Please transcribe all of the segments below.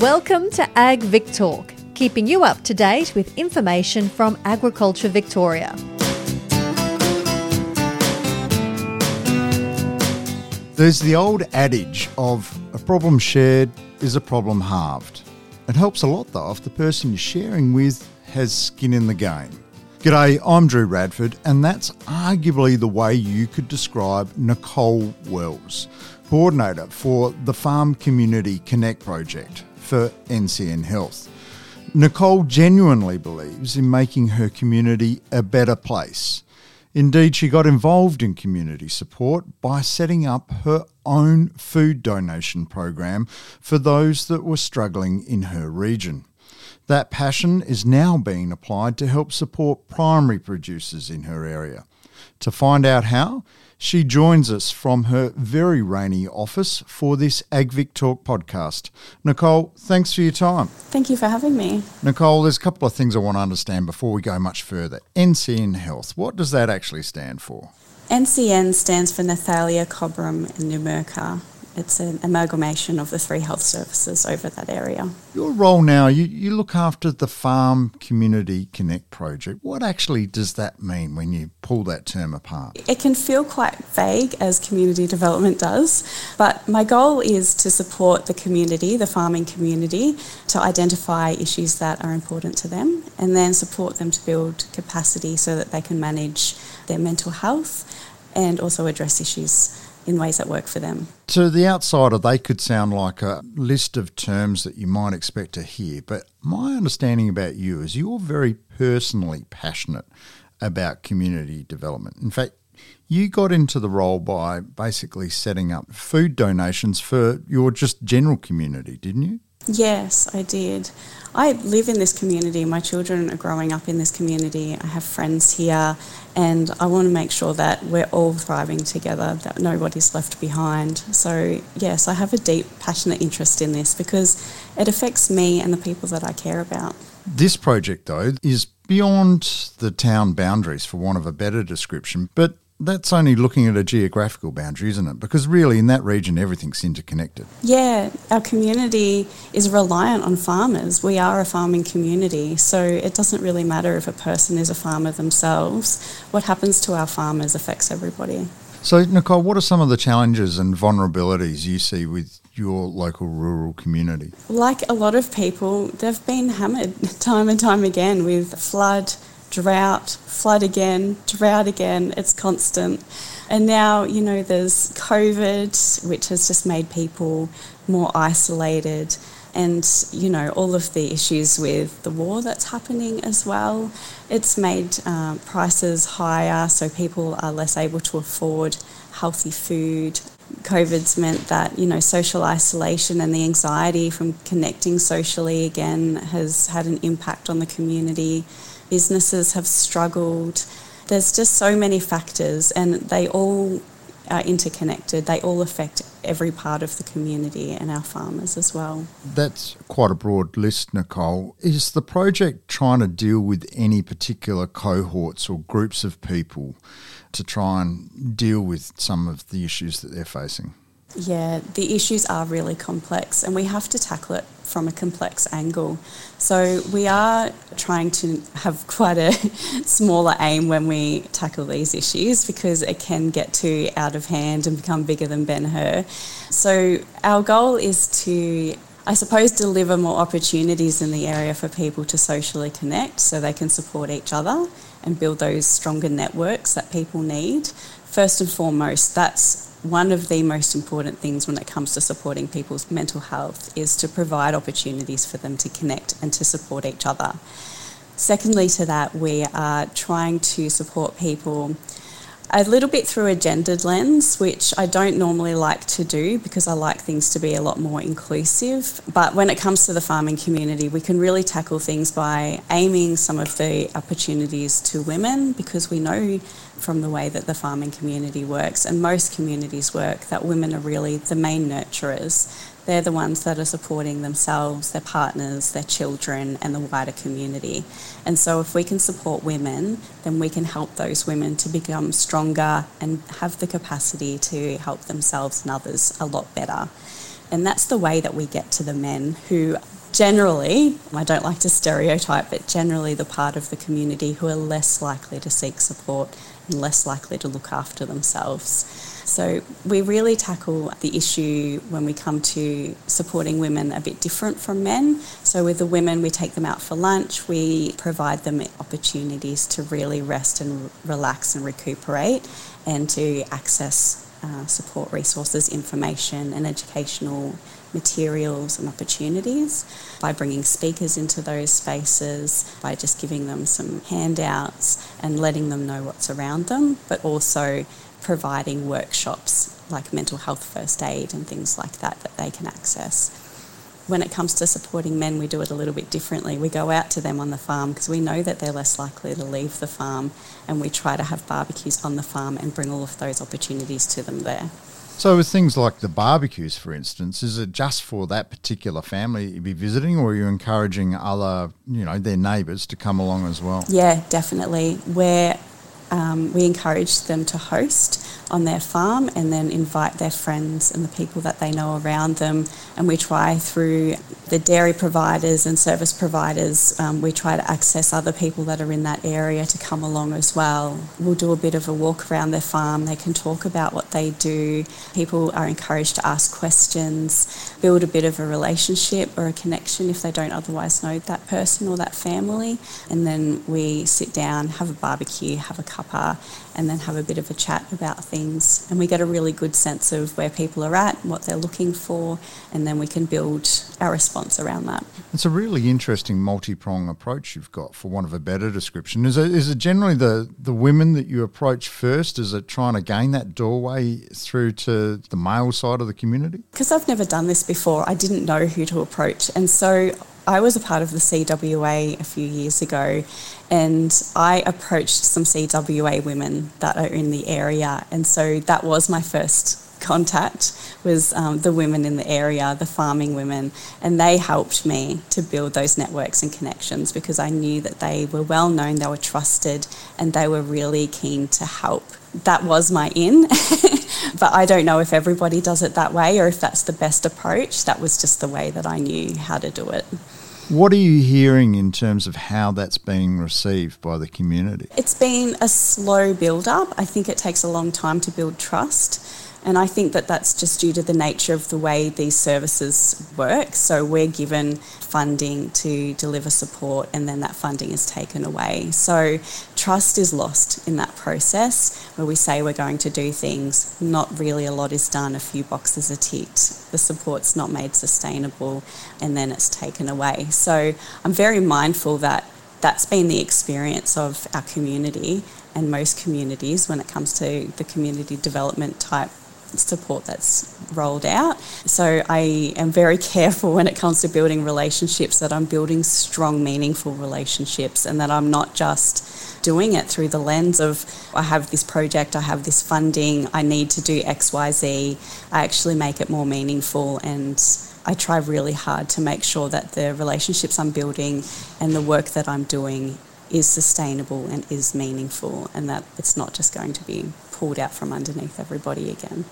Welcome to Ag Vic Talk, keeping you up to date with information from Agriculture Victoria. There's the old adage of a problem shared is a problem halved. It helps a lot though if the person you're sharing with has skin in the game. G'day, I'm Drew Radford, and that's arguably the way you could describe Nicole Wells, coordinator for the Farm Community Connect project for NCN Health. Nicole genuinely believes in making her community a better place. Indeed, she got involved in community support by setting up her own food donation program for those that were struggling in her region. That passion is now being applied to help support primary producers in her area. To find out how, she joins us from her very rainy office for this AgVic Talk podcast. Nicole, thanks for your time. Thank you for having me. Nicole, there's a couple of things I want to understand before we go much further. NCN Health, what does that actually stand for? NCN stands for Nathalia, Cobram and Numurkah it's an amalgamation of the three health services over that area. Your role now, you, you look after the Farm Community Connect project. What actually does that mean when you pull that term apart? It can feel quite vague as community development does, but my goal is to support the community, the farming community, to identify issues that are important to them and then support them to build capacity so that they can manage their mental health and also address issues in ways that work for them. To the outsider, they could sound like a list of terms that you might expect to hear, but my understanding about you is you're very personally passionate about community development. In fact, you got into the role by basically setting up food donations for your just general community, didn't you? Yes, I did. I live in this community. My children are growing up in this community. I have friends here, and I want to make sure that we're all thriving together, that nobody's left behind. So, yes, I have a deep, passionate interest in this because it affects me and the people that I care about. This project, though, is beyond the town boundaries, for want of a better description, but that's only looking at a geographical boundary, isn't it? Because really, in that region, everything's interconnected. Yeah, our community is reliant on farmers. We are a farming community, so it doesn't really matter if a person is a farmer themselves. What happens to our farmers affects everybody. So, Nicole, what are some of the challenges and vulnerabilities you see with your local rural community? Like a lot of people, they've been hammered time and time again with flood drought, flood again, drought again. It's constant. And now, you know, there's COVID, which has just made people more isolated. And, you know, all of the issues with the war that's happening as well. It's made uh, prices higher, so people are less able to afford healthy food. COVID's meant that, you know, social isolation and the anxiety from connecting socially again has had an impact on the community businesses have struggled. There's just so many factors, and they all are interconnected. They all affect every part of the community and our farmers as well. That's quite a broad list, Nicole. Is the project trying to deal with any particular cohorts or groups of people to try and deal with some of the issues that they're facing? Yeah, the issues are really complex and we have to tackle it from a complex angle. So we are trying to have quite a smaller aim when we tackle these issues because it can get too out of hand and become bigger than Ben Hur. So our goal is to I suppose deliver more opportunities in the area for people to socially connect so they can support each other and build those stronger networks that people need. First and foremost, that's one of the most important things when it comes to supporting people's mental health is to provide opportunities for them to connect and to support each other. Secondly, to that, we are trying to support people a little bit through a gendered lens, which I don't normally like to do because I like things to be a lot more inclusive. But when it comes to the farming community, we can really tackle things by aiming some of the opportunities to women because we know from the way that the farming community works and most communities work that women are really the main nurturers they're the ones that are supporting themselves, their partners, their children, and the wider community. And so, if we can support women, then we can help those women to become stronger and have the capacity to help themselves and others a lot better. And that's the way that we get to the men who generally, I don't like to stereotype, but generally the part of the community who are less likely to seek support and less likely to look after themselves. So we really tackle the issue when we come to supporting women a bit different from men. So with the women, we take them out for lunch, we provide them opportunities to really rest and relax and recuperate and to access uh, support resources, information, and educational materials and opportunities by bringing speakers into those spaces, by just giving them some handouts and letting them know what's around them, but also providing workshops like mental health first aid and things like that that they can access. When it comes to supporting men, we do it a little bit differently. We go out to them on the farm because we know that they're less likely to leave the farm, and we try to have barbecues on the farm and bring all of those opportunities to them there. So, with things like the barbecues, for instance, is it just for that particular family you'd be visiting, or are you encouraging other, you know, their neighbours to come along as well? Yeah, definitely. Where um, we encourage them to host on their farm and then invite their friends and the people that they know around them. And we try through the dairy providers and service providers, um, we try to access other people that are in that area to come along as well. We'll do a bit of a walk around their farm. They can talk about what they do. People are encouraged to ask questions, build a bit of a relationship or a connection if they don't otherwise know that person or that family. And then we sit down, have a barbecue, have a cuppa, and then have a bit of a chat about things. And we get a really good sense of where people are at, what they're looking for, and then we can build our response around that. It's a really interesting multi prong approach you've got, for want of a better description. Is it, is it generally the, the women that you approach first? Is it trying to gain that doorway through to the male side of the community? Because I've never done this before, I didn't know who to approach. And so I was a part of the CWA a few years ago, and I approached some CWA women that are in the area, and so that was my first contact was um, the women in the area, the farming women, and they helped me to build those networks and connections because I knew that they were well known, they were trusted, and they were really keen to help. That was my in. but I don't know if everybody does it that way or if that's the best approach. That was just the way that I knew how to do it. What are you hearing in terms of how that's being received by the community? It's been a slow build up. I think it takes a long time to build trust. And I think that that's just due to the nature of the way these services work. So we're given funding to deliver support, and then that funding is taken away. So trust is lost in that process where we say we're going to do things, not really a lot is done, a few boxes are ticked, the support's not made sustainable, and then it's taken away. So I'm very mindful that that's been the experience of our community and most communities when it comes to the community development type support that's rolled out. So I am very careful when it comes to building relationships that I'm building strong, meaningful relationships and that I'm not just doing it through the lens of I have this project, I have this funding, I need to do XYZ. I actually make it more meaningful and I try really hard to make sure that the relationships I'm building and the work that I'm doing is sustainable and is meaningful and that it's not just going to be pulled out from underneath everybody again.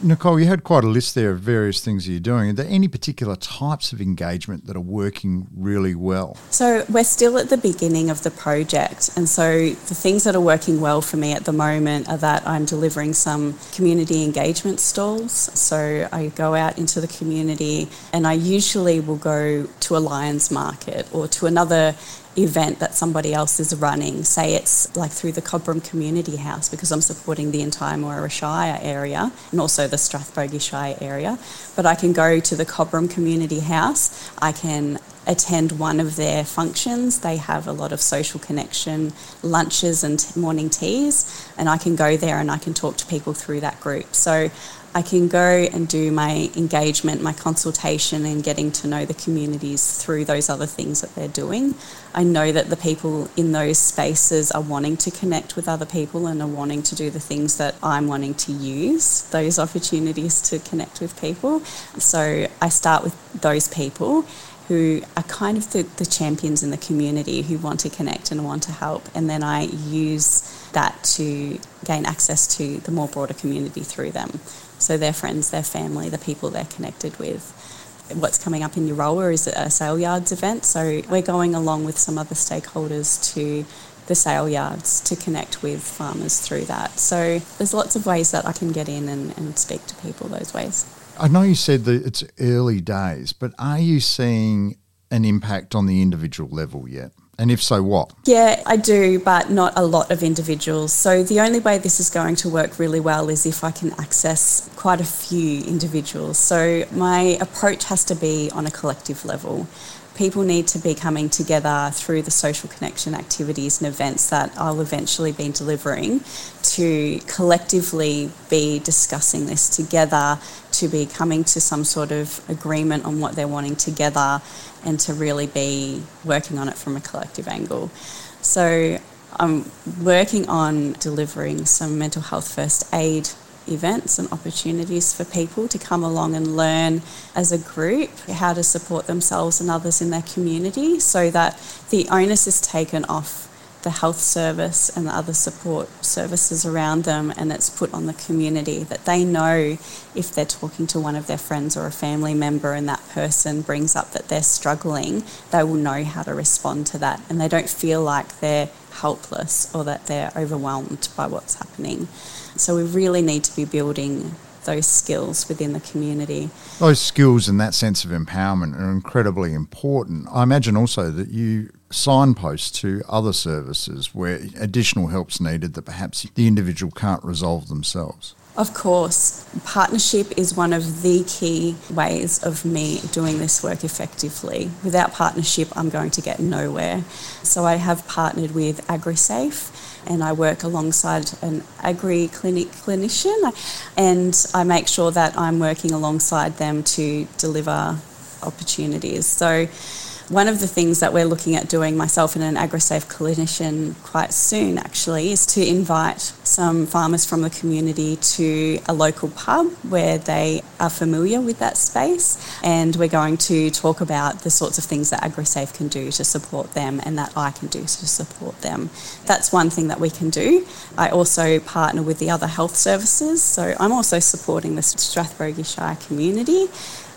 Nicole, you had quite a list there of various things you're doing. Are there any particular types of engagement that are working really well? So, we're still at the beginning of the project. And so, the things that are working well for me at the moment are that I'm delivering some community engagement stalls. So, I go out into the community and I usually will go to a Lions market or to another event that somebody else is running. Say it's like through the Cobram Community House because I'm supporting the entire Moira Shire area and also the Strathbogie Shire area. But I can go to the Cobram Community House. I can attend one of their functions. They have a lot of social connection lunches and morning teas, and I can go there and I can talk to people through that group. So I can go and do my engagement, my consultation, and getting to know the communities through those other things that they're doing. I know that the people in those spaces are wanting to connect with other people and are wanting to do the things that I'm wanting to use, those opportunities to connect with people. So I start with those people who are kind of the, the champions in the community who want to connect and want to help. And then I use that to gain access to the more broader community through them. So their friends, their family, the people they're connected with. What's coming up in Euroa is a sale yards event, so we're going along with some other stakeholders to the sale yards to connect with farmers through that. So there's lots of ways that I can get in and, and speak to people those ways. I know you said that it's early days, but are you seeing an impact on the individual level yet? And if so, what? Yeah, I do, but not a lot of individuals. So the only way this is going to work really well is if I can access quite a few individuals. So my approach has to be on a collective level people need to be coming together through the social connection activities and events that I'll eventually be delivering to collectively be discussing this together, to be coming to some sort of agreement on what they're wanting together, and to really be working on it from a collective angle. So I'm working on delivering some mental health first aid events and opportunities for people to come along and learn as a group how to support themselves and others in their community so that the onus is taken off the health service and the other support services around them and it's put on the community that they know if they're talking to one of their friends or a family member and that person brings up that they're struggling they will know how to respond to that and they don't feel like they're helpless or that they're overwhelmed by what's happening so we really need to be building those skills within the community. Those skills and that sense of empowerment are incredibly important. I imagine also that you signpost to other services where additional help's needed that perhaps the individual can't resolve themselves. Of course, partnership is one of the key ways of me doing this work effectively. Without partnership, I'm going to get nowhere. So I have partnered with AgriSafe and I work alongside an agri clinic clinician and I make sure that I'm working alongside them to deliver opportunities. So one of the things that we're looking at doing, myself and an AgriSafe clinician, quite soon actually, is to invite some farmers from the community to a local pub where they are familiar with that space. And we're going to talk about the sorts of things that AgriSafe can do to support them and that I can do to support them. That's one thing that we can do. I also partner with the other health services, so I'm also supporting the Strathbogie Shire community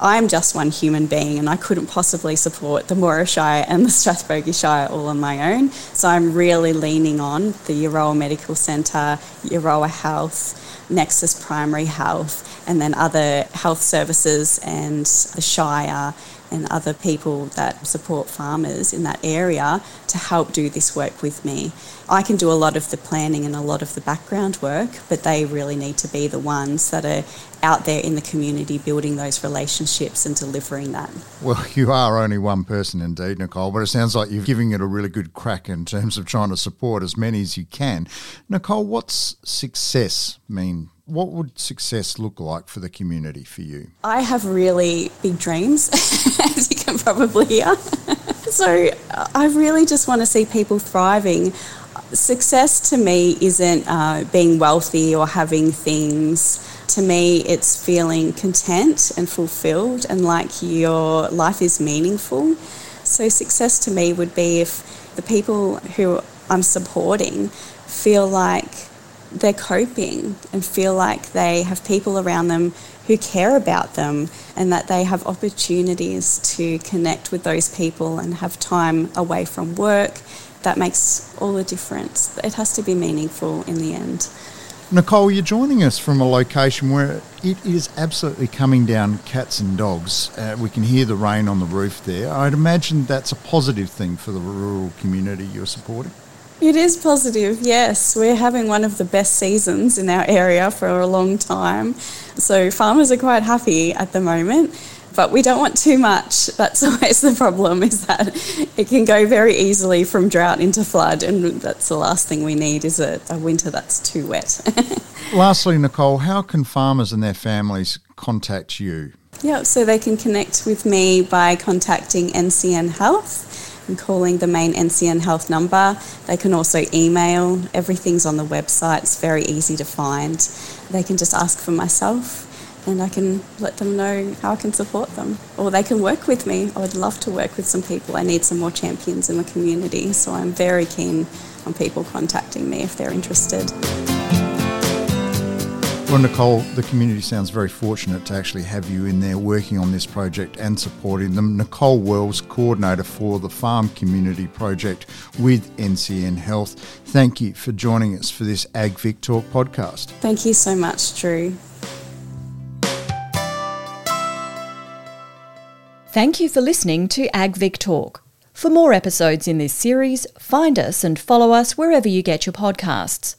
I'm just one human being and I couldn't possibly support the Moira Shire and the Strathbogie Shire all on my own. So I'm really leaning on the Euroa Medical Centre, Euroa Health, Nexus Primary Health, and then other health services and the Shire and other people that support farmers in that area to help do this work with me. I can do a lot of the planning and a lot of the background work, but they really need to be the ones that are out there in the community building those relationships and delivering that. Well, you are only one person indeed, Nicole, but it sounds like you're giving it a really good crack in terms of trying to support as many as you can. Nicole, what's success mean what would success look like for the community for you? I have really big dreams, as you can probably hear. so I really just want to see people thriving. Success to me isn't uh, being wealthy or having things. To me, it's feeling content and fulfilled and like your life is meaningful. So, success to me would be if the people who I'm supporting feel like they're coping and feel like they have people around them who care about them and that they have opportunities to connect with those people and have time away from work. That makes all the difference. It has to be meaningful in the end. Nicole, you're joining us from a location where it is absolutely coming down cats and dogs. Uh, we can hear the rain on the roof there. I'd imagine that's a positive thing for the rural community you're supporting. It is positive, yes. We're having one of the best seasons in our area for a long time. So farmers are quite happy at the moment, but we don't want too much. That's always the problem, is that it can go very easily from drought into flood, and that's the last thing we need is a, a winter that's too wet. Lastly, Nicole, how can farmers and their families contact you? Yeah, so they can connect with me by contacting NCN Health calling the main NCN Health number. They can also email. Everything's on the website. It's very easy to find. They can just ask for myself and I can let them know how I can support them. Or they can work with me. I would love to work with some people. I need some more champions in the community, so I'm very keen on people contacting me if they're interested. Well, Nicole, the community sounds very fortunate to actually have you in there working on this project and supporting them. Nicole Wells, coordinator for the Farm Community Project with NCN Health. Thank you for joining us for this Ag Vic Talk podcast. Thank you so much, Drew. Thank you for listening to AgVic Talk. For more episodes in this series, find us and follow us wherever you get your podcasts.